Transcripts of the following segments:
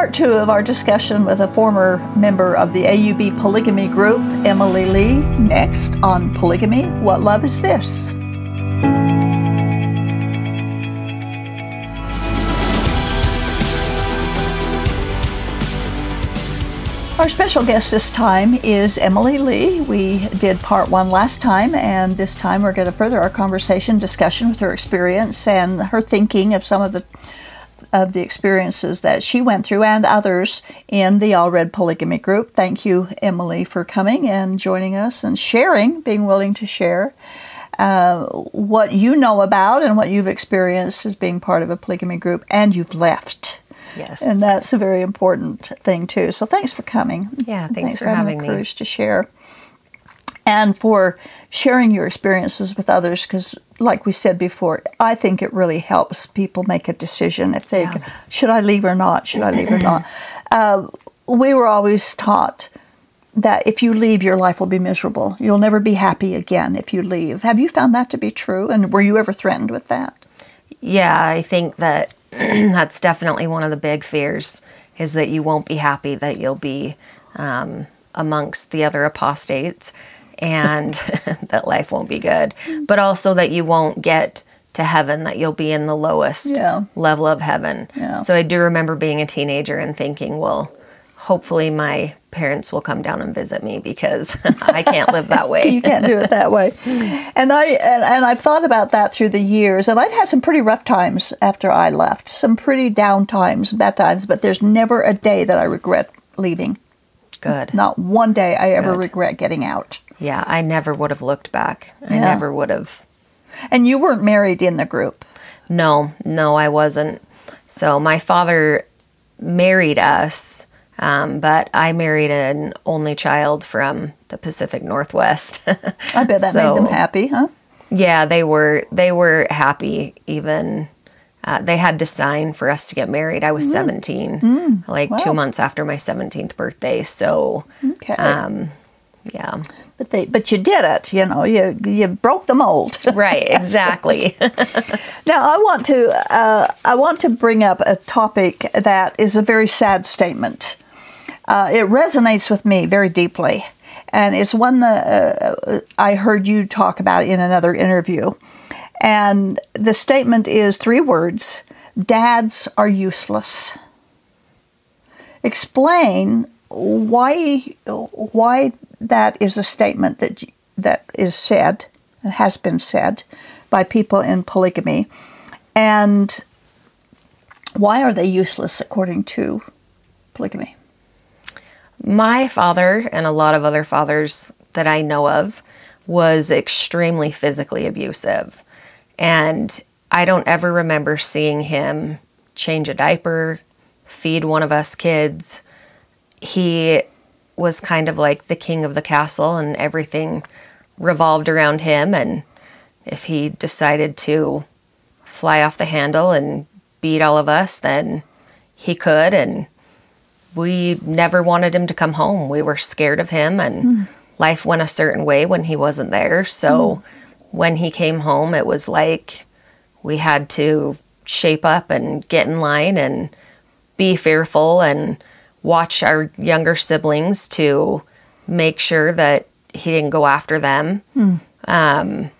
part two of our discussion with a former member of the AUB polygamy group, Emily Lee, next on Polygamy What Love Is This? Our special guest this time is Emily Lee. We did part one last time, and this time we're going to further our conversation, discussion with her experience and her thinking of some of the of the experiences that she went through and others in the Allred Polygamy Group. Thank you, Emily, for coming and joining us and sharing, being willing to share uh, what you know about and what you've experienced as being part of a polygamy group, and you've left. Yes. And that's a very important thing too. So thanks for coming. Yeah, thanks, thanks for, for, having, having the me. courage to share. And for sharing your experiences with others, because, like we said before, I think it really helps people make a decision if they Yeah. should I leave or not? Should I leave or not? Uh, we were always taught that if you leave, your life will be miserable. You'll never be happy again if you leave. Have you found that to be true? And were you ever threatened with that? Yeah, I think that that's definitely one of the big fears is that you won't be happy that you'll be um, amongst the other apostates and that life won't be good, but also that you won't get to heaven, that you'll be in the lowest Yeah. level of heaven. Yeah. So I do remember being a teenager and thinking, well, hopefully my parents will come down and visit me because I can't live that way. you can't do it that way. And I and, and I've thought about that through the years, and I've had some pretty rough times after I left, some pretty down times, bad times. But there's never a day that I regret leaving. Good. Not one day I ever Good. regret getting out. Yeah, I never would have looked back. I never would have And you weren't married in the group. No, no, I wasn't. So my father married us, um, but I married an only child from the Pacific Northwest. I bet that made them happy, huh? yeah, they were they were happy. Even uh, they had to sign for us to get married. I was seventeen, like two Mm. Wow. months after my seventeenth birthday. So Okay. um, yeah, but they but you did it, you know, you you broke the mold. right, exactly. Now, I want to uh, I want to bring up a topic that is a very sad statement. Uh, it resonates with me very deeply, and it's one that uh, I heard you talk about in another interview. And the statement is three words: "Dads are useless." Explain why why that is a statement that that is said and has been said by people in polygamy, and why are they useless according to polygamy? My father and a lot of other fathers that I know of was extremely physically abusive. And I don't ever remember seeing him change a diaper, feed one of us kids. He was kind of like the king of the castle, and everything revolved around him. And if he decided to fly off the handle and beat all of us, then he could. And we never wanted him to come home. We were scared of him, and hmm. life went a certain way when he wasn't there. So hmm. when he came home, it was like we had to shape up and get in line and be fearful and watch our younger siblings to make sure that he didn't go after them. Um,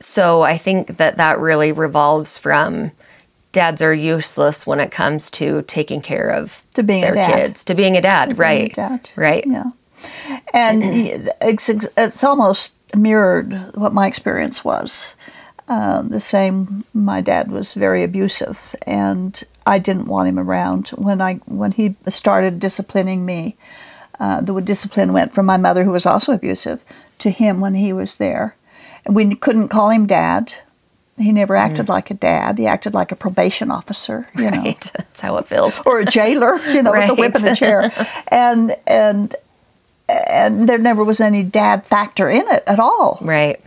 so I think that that really revolves from dads are useless when it comes to taking care of To being a their dad. kids, to being a dad, right? dad. Right. Yeah, and it's it's almost mirrored what my experience was. Uh, the same. My dad was very abusive, and I didn't want him around when I when he started disciplining me. Uh, the discipline went from my mother, who was also abusive, to him when he was there. And we couldn't call him dad. He never acted like a dad. He acted like a probation officer, you know Right. That's how it feels. or a jailer, you know, with a whip and a Right. chair, and and and there never was any dad factor in it at all Right.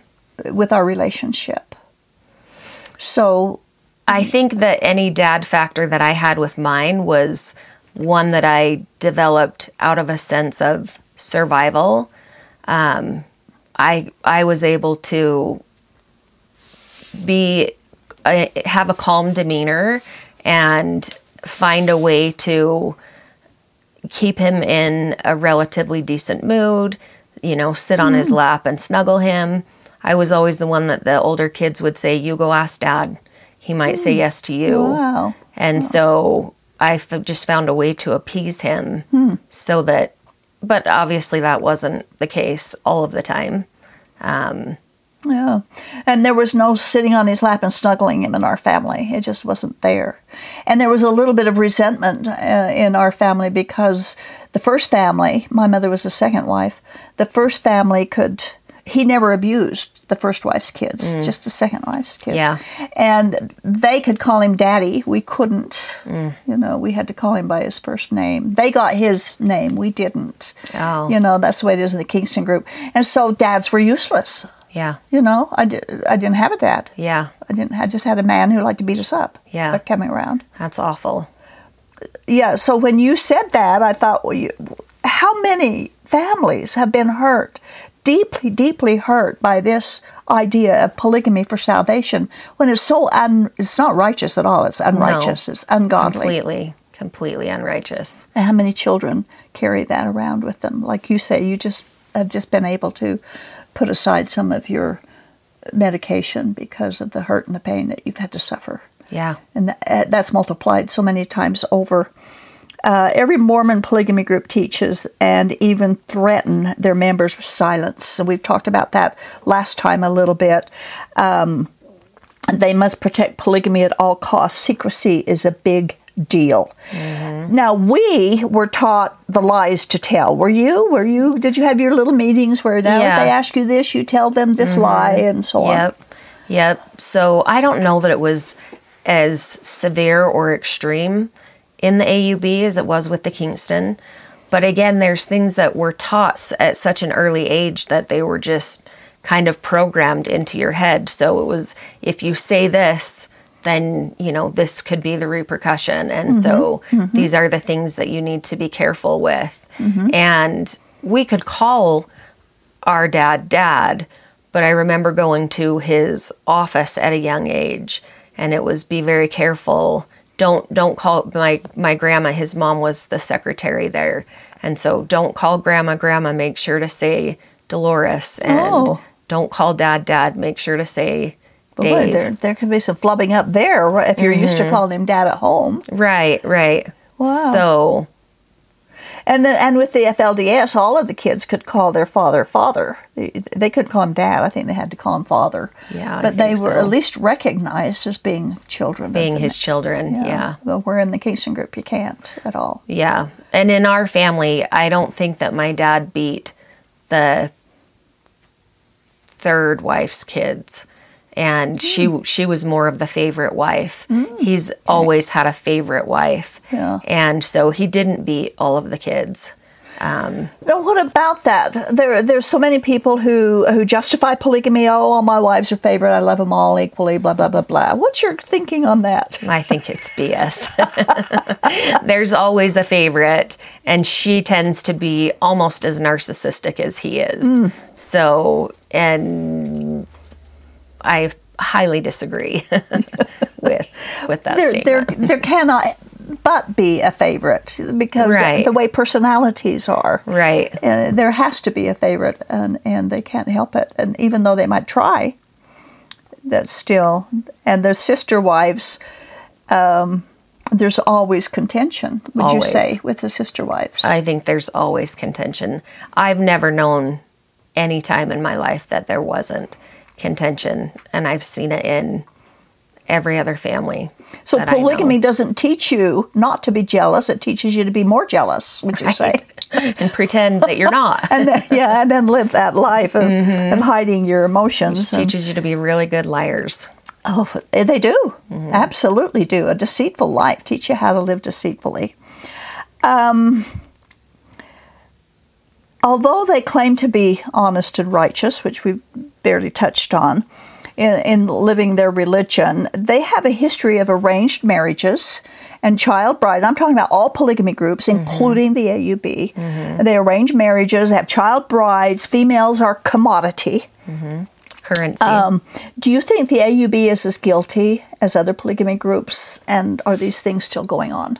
with our relationship. So I think that any dad factor that I had with mine was one that I developed out of a sense of survival. Um, I I was able to be uh, have a calm demeanor and find a way to keep him in a relatively decent mood, you know, sit on his lap and snuggle him. I was always the one that the older kids would say, You go ask dad. He might say hmm. yes to you. Wow. And so I f- just found a way to appease him hmm. so that, but obviously that wasn't the case all of the time. Um, yeah. And there was no sitting on his lap and snuggling him in our family. It just wasn't there. And there was a little bit of resentment uh, in our family because the first family, my mother was the second wife, the first family could, he never abused the first wife's kids, mm. just the second wife's kids. Yeah. And they could call him daddy. We couldn't. Mm. You know, we had to call him by his first name. They got his name. We didn't. Oh. You know, that's the way it is in the Kingston group. And so dads were useless. Yeah. You know, I, di- I didn't have a dad. Yeah. I didn't. I just had a man who liked to beat us up. Yeah. Coming around. That's awful. Yeah. So when you said that, I thought, well, you, how many families have been hurt, deeply, deeply hurt by this idea of polygamy for salvation when it's so un, it's not righteous at all. It's unrighteous. It's ungodly. Completely, completely unrighteous. And how many children carry that around with them? Like you say, you just have just been able to put aside some of your medication because of the hurt and the pain that you've had to suffer. Yeah. And tha- eh, that's multiplied so many times over. Uh, every Mormon polygamy group teaches and even threaten their members with silence. So we've talked about that last time a little bit. Um, they must protect polygamy at all costs. Secrecy is a big deal. Now we were taught the lies to tell. Were you? Were you? Did you have your little meetings where now Yeah. if they ask you this, you tell them this lie and so on? Yep. Yep. So I don't know that it was as severe or extreme in the AUB as it was with the Kingston. But again, there's things that were taught at such an early age that they were just kind of programmed into your head. So it was if you say this, then you know this could be the repercussion. And so mm-hmm. Mm-hmm. these are the things that you need to be careful with. Mm-hmm. And we could call our dad dad but i remember going to his office at a young age and it was be very careful don't don't call my my grandma his mom was the secretary there and so don't call grandma grandma make sure to say dolores and Oh. don't call dad dad make sure to say Boy, dave there, there could be some flubbing up there if you're used to mm-hmm. calling him dad at home. right right Wow. so And then, and with the FLDS, all of the kids could call their father father. They, couldn't call him dad. I think they had to call him father. Yeah, but they were so. at least recognized as being children. being his children yeah But we're in the Kingston group, you can't at all. Yeah. And in our family, I don't think that my dad beat the third wife's kids. And she hmm. she was more of the favorite wife. Hmm. He's always had a favorite wife. Yeah. And so he didn't beat all of the kids. Um, now, what about that? There, there's so many people who who justify polygamy. Oh, all my wives are favorite. I love them all equally. Blah blah blah blah. What's your thinking on that? I think it's BS. There's always a favorite, and she tends to be almost as narcissistic as he is. Hmm. So, and I highly disagree with with that There, there, statement. there cannot but be a favorite because Right. the way personalities are. right. Uh, there has to be a favorite, and, and they can't help it. And even though they might try, that's still. And the sister wives, um, there's always contention. Would you say with the sister wives? I think there's always contention. I've never known any time in my life that there wasn't contention, and I've seen it in every other family. so that I know. polygamy doesn't teach you not to be jealous; it teaches you to be more jealous. Would you say? and pretend that you're not. And then, yeah, and then live that life of, Mm-hmm. of hiding your emotions. and- teaches you to be really good liars. Oh, they do. Mm-hmm. Absolutely do. A deceitful life teach you how to live deceitfully. Um, although they claim to be honest and righteous, which we've barely touched on, in, in living their religion, they have a history of arranged marriages and child bride. I'm talking about all polygamy groups, mm-hmm. including the AUB. Mm-hmm. They arrange marriages, have child brides. Females are commodity mm-hmm. currency. Um, do you think the AUB is as guilty as other polygamy groups, and are these things still going on?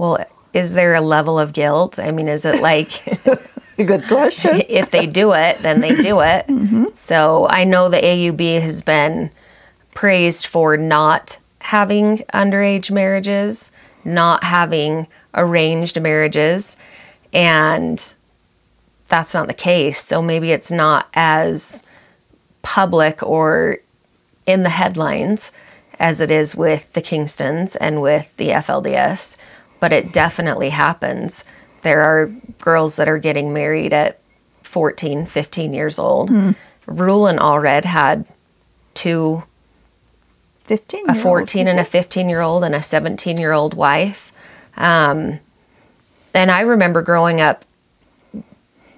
well, is there a level of guilt? I mean, is it like Good question. if they do it, then they do it? Mm-hmm. So I know the AUB has been praised for not having underage marriages, not having arranged marriages, and that's not the case. So maybe it's not as public or in the headlines as it is with the Kingstons and with the FLDS, but it definitely happens. There are girls that are getting married at 14, 15 years old. Rulon Allred had two, Fifteen. a 14 and a 15 year old and a 17 year old wife. Um, and I remember growing up,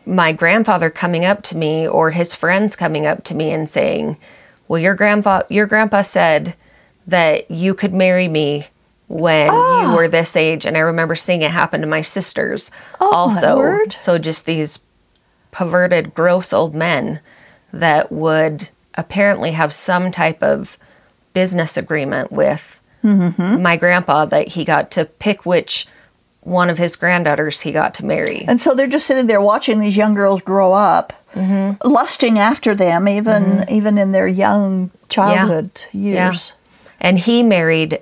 my grandfather coming up to me or his friends coming up to me and saying, "Well, your grandpa, your grandpa said that you could marry me when you ah. were this age." And I remember seeing it happen to my sisters Oh, my also. word. So just these perverted, gross old men that would apparently have some type of business agreement with Mm-hmm. my grandpa that he got to pick which one of his granddaughters he got to marry. And so they're just sitting there watching these young girls grow up, mm-hmm. lusting after them, even mm-hmm. even in their young childhood years. And he married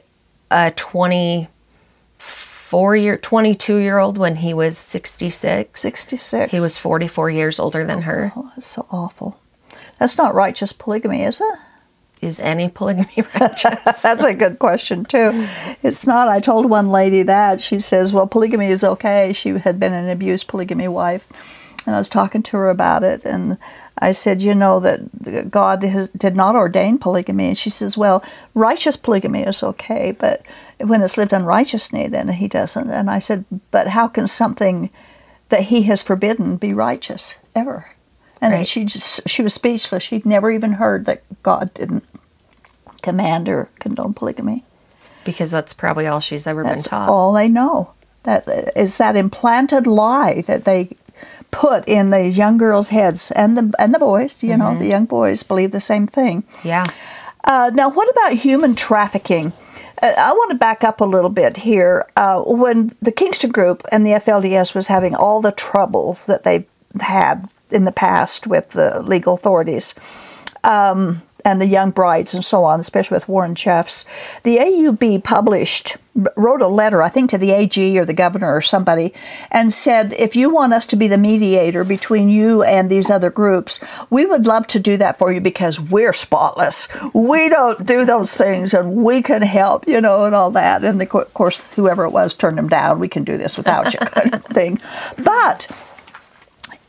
a 24 year, 22 year old when he was 66. Sixty six. He was 44 years older than her. Oh, that's so awful. That's not righteous polygamy, is it? Is any polygamy righteous? That's a good question too. It's not. I told one lady that she says, "Well, polygamy is okay." She had been an abused polygamy wife, and I was talking to her about it, and I said, "You know that God has, did not ordain polygamy," and she says, "Well, righteous polygamy is okay, but when it's lived unrighteously, then He doesn't." And I said, "But how can something that He has forbidden be righteous ever?" And Right. she just she was speechless. She'd never even heard that God didn't command or condone polygamy. because that's probably all she's ever That's been taught. all they know. That is that implanted lie that they put in these young girls' heads and the and the boys. You know, the young boys believe the same thing. Yeah. Uh, now, what about human trafficking? Uh, I want to back up a little bit here. Uh, when the Kingston Group and the FLDS was having all the trouble that they've had in the past with the legal authorities um, and the young brides and so on, especially with Warren Jeffs, the AUB published, wrote a letter, I think to the AG or the governor or somebody, and said, if you want us to be the mediator between you and these other groups, we would love to do that for you because we're spotless. We don't do those things and we can help, you know, and all that. And of course, whoever it was turned them down. We can do this without you, kind of thing. But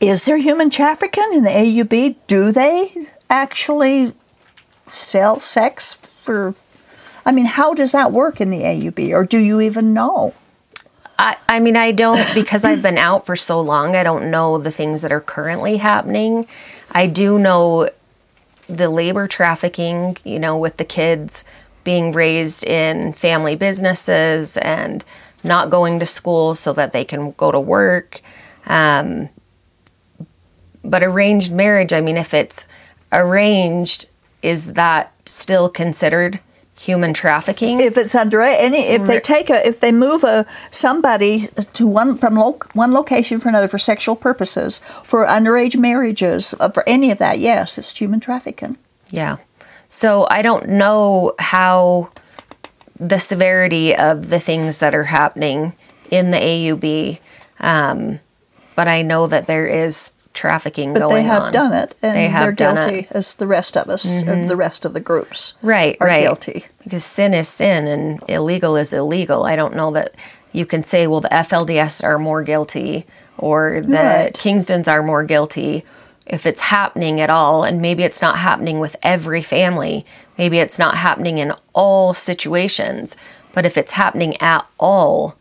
is there human trafficking in the AUB? Do they actually sell sex for? I mean, how does that work in the AUB, or do you even know? I, I mean, I don't, because I've been out for so long, I don't know the things that are currently happening. I do know the labor trafficking, you know, with the kids being raised in family businesses and not going to school so that they can go to work. Um, but arranged marriage, I mean, if it's arranged, is that still considered human trafficking? If it's under any, if they take a, if they move a somebody to one from lo, one location for another for sexual purposes, for underage marriages, uh, for any of that, yes, it's human trafficking. Yeah. So I don't know how the severity of the things that are happening in the AUB, um, but I know that there is trafficking But going they have on. done it, and They done guilty it. Mm-hmm. as the rest of us, and the rest of the groups. Right, are right. guilty. Because sin is sin and illegal is illegal. I don't know that you can say, well, the FLDS are more guilty or the Right. Kingstons are more guilty if it's happening at all. And maybe it's not happening with every family. Maybe it's not happening in all situations. But if it's happening at all,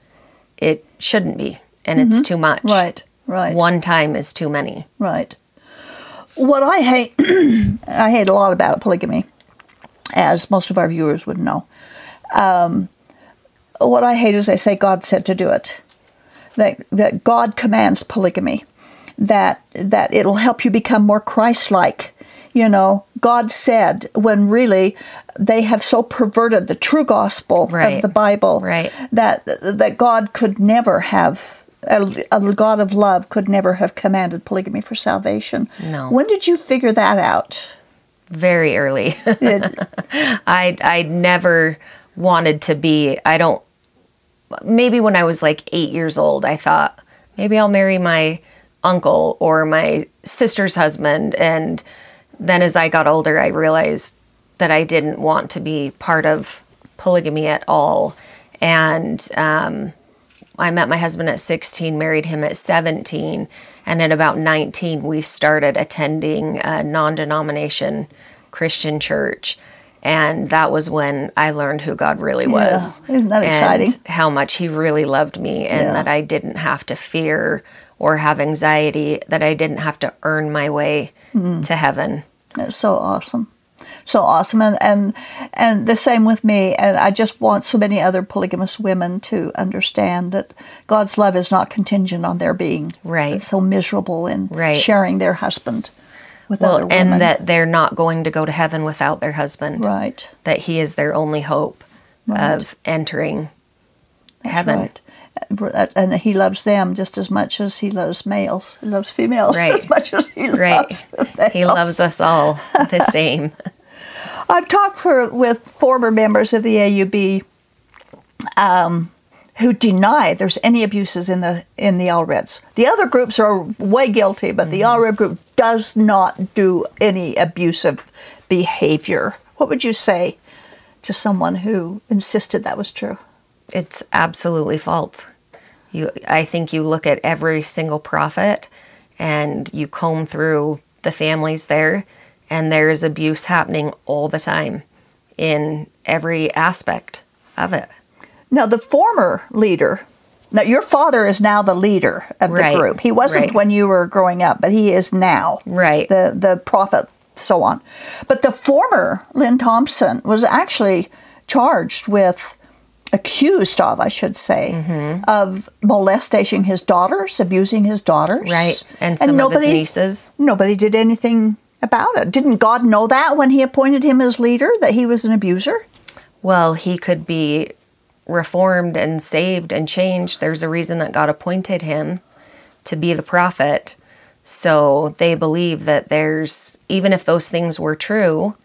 it shouldn't be. And it's too much. Mm-hmm. Right, right. One time is too many. Right. What I hate, I hate a lot about polygamy, as most of our viewers would know. Um, what I hate is they say God said to do it, that that God commands polygamy, that that it'll help you become more Christ-like you know, God said, when really they have so perverted the true gospel Right. of the Bible Right. that that God could never have a, a God of love could never have commanded polygamy for salvation. No. When did you figure that out? Very early. It- I I never wanted to be. I don't. Maybe when I was like eight years old, I thought maybe I'll marry my uncle or my sister's husband. And then as I got older, I realized that I didn't want to be part of polygamy at all. And um, I met my husband at 16, married him at 17, and at about 19, we started attending a non denomination Christian church. And that was when I learned who God really was. Isn't that and exciting? How much He really loved me, and Yeah. that I didn't have to fear or have anxiety, that I didn't have to earn my way Mm-hmm. to heaven. That's so awesome. So awesome and, and and the same with me and I just want so many other polygamous women to understand that God's love is not contingent on their being Right. so miserable in Right. sharing their husband with Well, other women. and that they're not going to go to heaven without their husband. right. That He is their only hope Right. of entering That's heaven. right. And he loves them just as much as he loves males. He loves females Right. as much as he Right. loves males. He loves us all the same. I've talked for, with former members of the AUB um, who deny there's any abuses in the in the Allreds. The other groups are way guilty, but the Allred group does not do any abusive behavior. What would you say to someone who insisted that was true? It's absolutely false. You, I think you look at every single prophet and you comb through the families there, and there is abuse happening all the time in every aspect of it. Now, the former leader, now your father is now the leader of the Right, group. He wasn't right. when you were growing up, but he is now. Right. The the prophet, so on. But the former Lynn Thompson was actually charged with, accused of, I should say, Mm-hmm. of molesting his daughters, abusing his daughters. Right. And some of his nieces. Nobody did anything about it. Didn't God know that when he appointed him as leader, that he was an abuser? Well, he could be reformed and saved and changed. There's a reason that God appointed him to be the prophet. So they believe that there's, even if those things were true,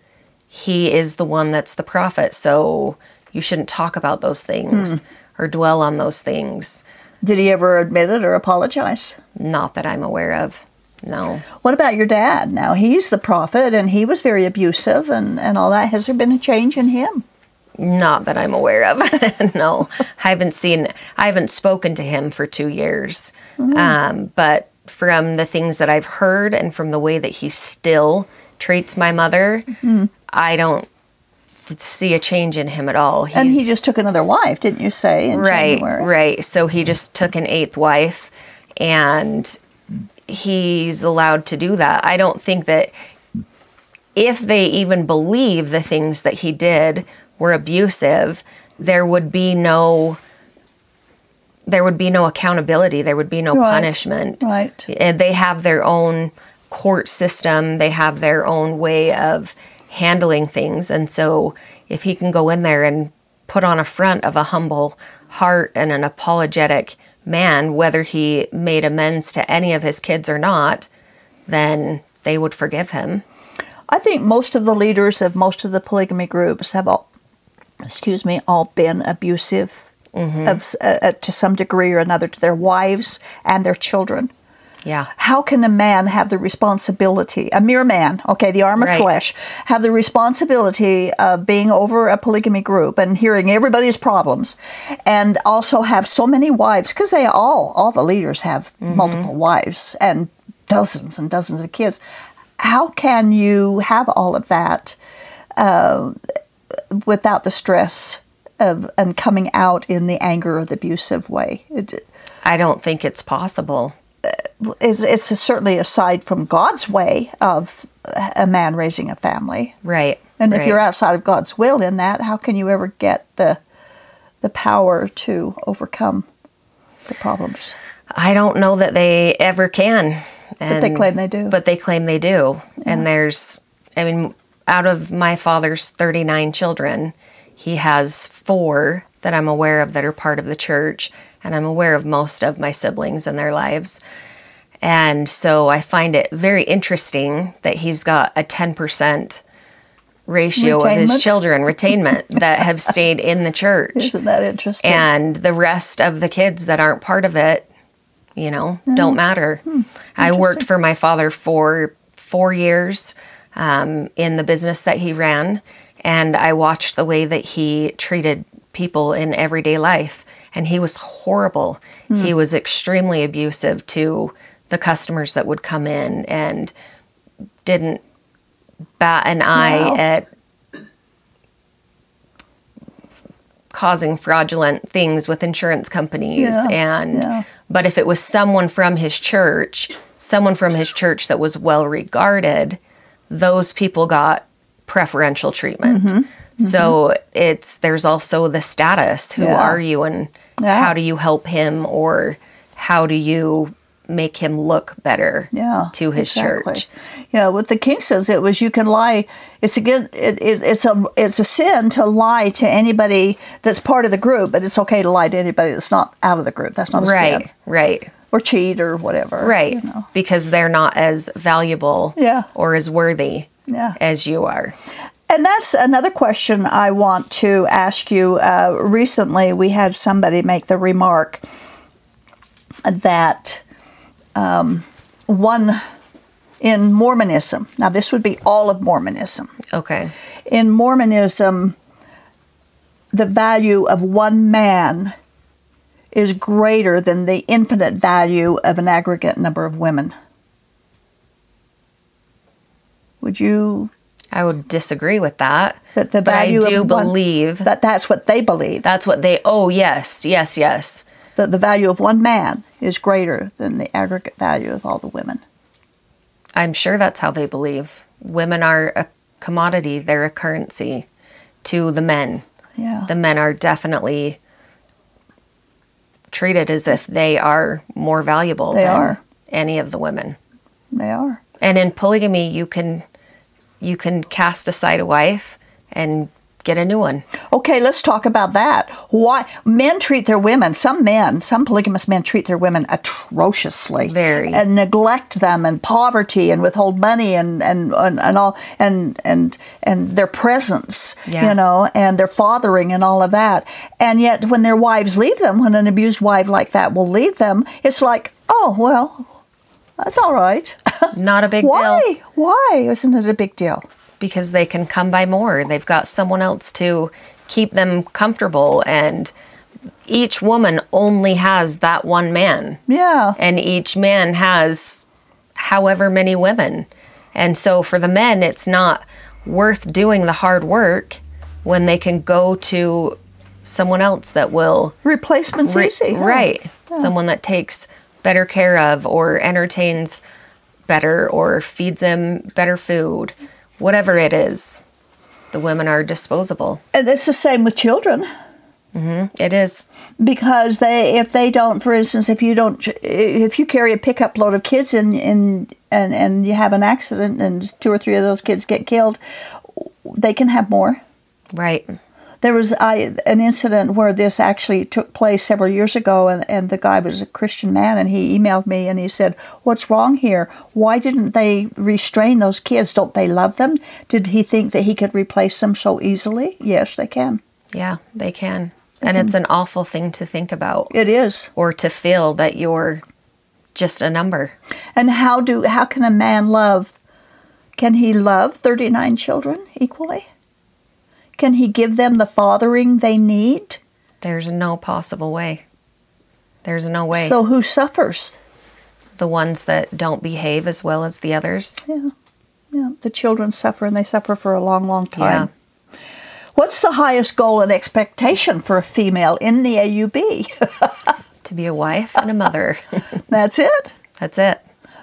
he is the one that's the prophet. So you shouldn't talk about those things hmm. or dwell on those things. Did he ever admit it or apologize? Not that I'm aware of. No. What about your dad? Now he's the prophet and he was very abusive and, and all that. Has there been a change in him? Not that I'm aware of. no, I haven't seen, I haven't spoken to him for two years. Hmm. Um, but from the things that I've heard and from the way that he still treats my mother, hmm. I don't see a change in him at all. And he just took another wife, didn't you say? In right, January? right. So he just took an eighth wife, and he's allowed to do that. I don't think that if they even believe the things that he did were abusive, there would be no there would be no accountability. There would be no Right, punishment. right. And they have their own court system. They have their own way of handling things. And so if he can go in there and put on a front of a humble heart and an apologetic man, whether he made amends to any of his kids or not, then they would forgive him. I think most of the leaders of most of the polygamy groups have all, excuse me, all been abusive Mm-hmm. of, uh, uh, to some degree or another to their wives and their children. Yeah. How can a man have the responsibility, a mere man, okay, the arm of Right. flesh, have the responsibility of being over a polygamy group and hearing everybody's problems, and also have so many wives? Because they all, all the leaders have Mm-hmm. multiple wives and dozens and dozens of kids. How can you have all of that uh, without the stress of and coming out in the anger or the abusive way? It, I don't think it's possible. It's, it's certainly aside from God's way of a man raising a family. Right. And if you're outside of God's will in that, how can you ever get the the power to overcome the problems? I don't know that they ever can. But they claim they do. But they claim they do. And there's I mean, out of my father's 39 children, he has four that I'm aware of that are part of the church, and I'm aware of most of my siblings and their lives. And so I find it very interesting that he's got a 10% ratio of his children, retainment, that have stayed in the church. Isn't that interesting? And the rest of the kids that aren't part of it, you know, don't matter. Hmm. I worked for my father for four years um, in the business that he ran, and I watched the way that he treated people in everyday life. And he was horrible. Hmm. He was extremely abusive to the customers that would come in and didn't bat an eye Wow. at causing fraudulent things with insurance companies Yeah, and yeah. but if it was someone from his church someone from his church that was well regarded those people got preferential treatment Mm-hmm, so it's there's also the status who Yeah. are you and how do you help him or how do you make him look better yeah, to his exactly. church Yeah, what the king says it was you can lie. It's again, it, it, it's a it's a sin to lie to anybody that's part of the group, but it's okay to lie to anybody that's not out of the group. That's not a right sin. right Or cheat or whatever. right you know. because they're not as valuable Yeah. or as worthy Yeah. as you are And that's another question I want to ask you. Uh, recently, we had somebody make the remark that um, one in Mormonism, now this would be all of Mormonism, okay in Mormonism, the value of one man is greater than the infinite value of an aggregate number of women. Would you I would disagree with that. that the but I do of one- believe that that's what they believe that's what they. Oh yes, yes, yes. That the value of one man is greater than the aggregate value of all the women. I'm sure that's how they believe. Women are a commodity. They're a currency to the men. Yeah, The men are definitely treated as if they are more valuable They than are. any of the women. they are. And in polygamy, you can you can cast aside a wife and get a new one. Okay, let's talk about that. Why men treat their women? Some men, some polygamous men treat their women atrociously, Very. and neglect them, and poverty, and withhold money, and and and, and all, and and and their presence, Yeah. you know, and their fathering, and all of that. And yet, when their wives leave them, when an abused wife like that will leave them, it's like, oh well, that's all right. Not a big Why? deal Why Why isn't it a big deal? Because they can come by more. They've got someone else to keep them comfortable and each woman only has that one man. Yeah. and each man has however many women. And so for the men, it's not worth doing the hard work when they can go to someone else that will Replacement's re- easy. yeah. right, someone that takes better care of or entertains better or feeds them better food, whatever it is. The women are disposable. And it's the same with children. Mm-hmm. It is. because they if they don't for instance if you don't if you carry a pickup load of kids and and and, and you have an accident and two or three of those kids get killed they can have more Right. There was I, an incident where this actually took place several years ago and, and the guy was a christian man and he emailed me and he said what's wrong here why didn't they restrain those kids don't they love them did he think that he could replace them so easily yes they can Yeah, they can. And it's an awful thing to think about. it is or to feel that you're just a number. And how do how can a man love? Can he love 39 children equally? Can he give them the fathering they need? There's no possible way. There's no way. So who suffers? the ones that don't behave as well as the others. Yeah. Yeah, the children suffer and they suffer for a long long time. Yeah. What's the highest goal and expectation for a female in the AUB? To be a wife and a mother. That's it. That's it.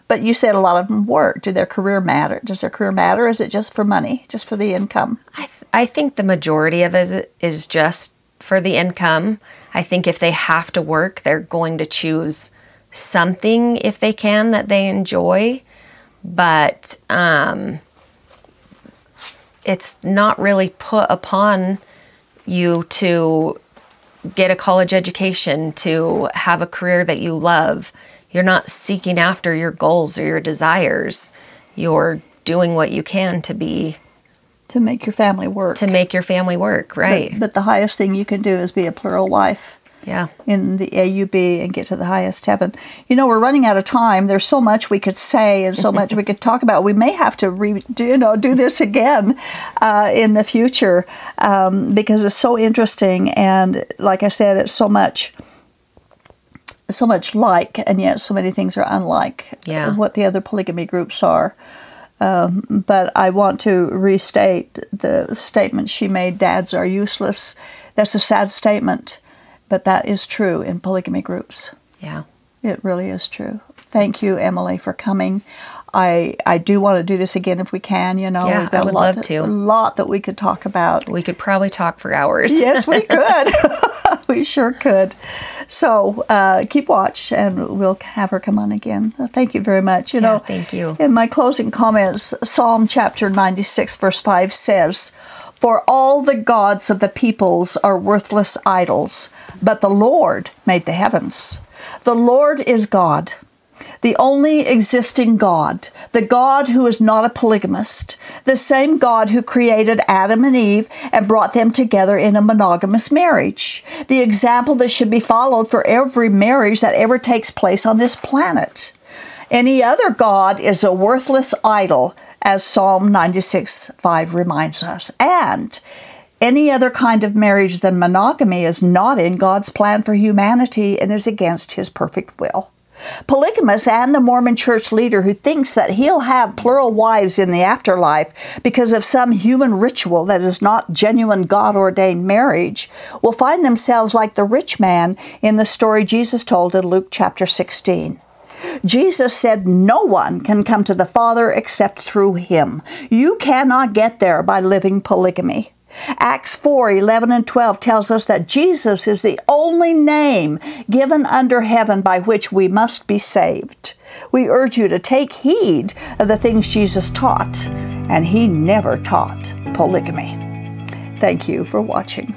But you said a lot of them work. Do their career matter? Does their career matter? Is it just for money, just for the income? I, th- I think the majority of it is just for the income. I think if they have to work, they're going to choose something if they can that they enjoy. But um, it's not really put upon you to get a college education, to have a career that you love. You're not seeking after your goals or your desires. You're doing what you can to be to make your family work. to make your family work, right? But, but the highest thing you can do is be a plural wife yeah. in the AUB and get to the highest heaven. You know, we're running out of time. There's so much we could say and so much we could talk about. We may have to re, do, you know do this again uh, in the future um, because it's so interesting and like I said, it's so much so much like and yet so many things are unlike Yeah. what the other polygamy groups are. Um, but I want to restate the statement she made dads are useless. That's a sad statement, but that is true in polygamy groups. Yeah. It really is true. Thank you, Emily, for coming. I I do want to do this again if we can. You know, Yeah, I would love to. a lot that we could talk about. We could probably talk for hours. yes, we could. we sure could. So uh, keep watch, and we'll have her come on again. Thank you very much. You Yeah, know, thank you. In my closing comments, Psalm chapter ninety-six, verse five says. For all the gods of the peoples are worthless idols, but the Lord made the heavens. The Lord is God the only existing God, the God who is not a polygamist, the same God who created Adam and Eve and brought them together in a monogamous marriage, the example that should be followed for every marriage that ever takes place on this planet. Any other God is a worthless idol, as Psalm 96 5 reminds us. And any other kind of marriage than monogamy is not in God's plan for humanity and is against his perfect will. Polygamous and the Mormon church leader who thinks that he'll have plural wives in the afterlife because of some human ritual that is not genuine God ordained marriage will find themselves like the rich man in the story Jesus told in Luke chapter 16. Jesus said, No one can come to the Father except through him. You cannot get there by living polygamy. Acts 4 11 and 12 tells us that Jesus is the only name given under heaven by which we must be saved. We urge you to take heed of the things Jesus taught, and he never taught polygamy. Thank you for watching.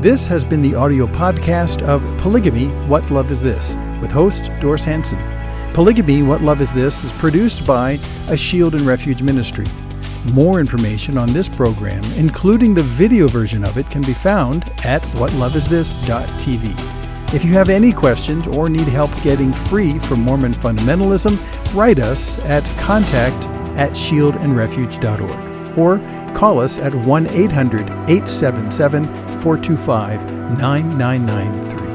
This has been the audio podcast of Polygamy What Love Is This with host Doris Hanson. Polygamy What Love Is This is produced by a Shield and Refuge ministry. More information on this program, including the video version of it, can be found at whatloveisthis.tv. If you have any questions or need help getting free from Mormon fundamentalism, write us at contact at shieldandrefuge.org or call us at 1 800 877 425 9993.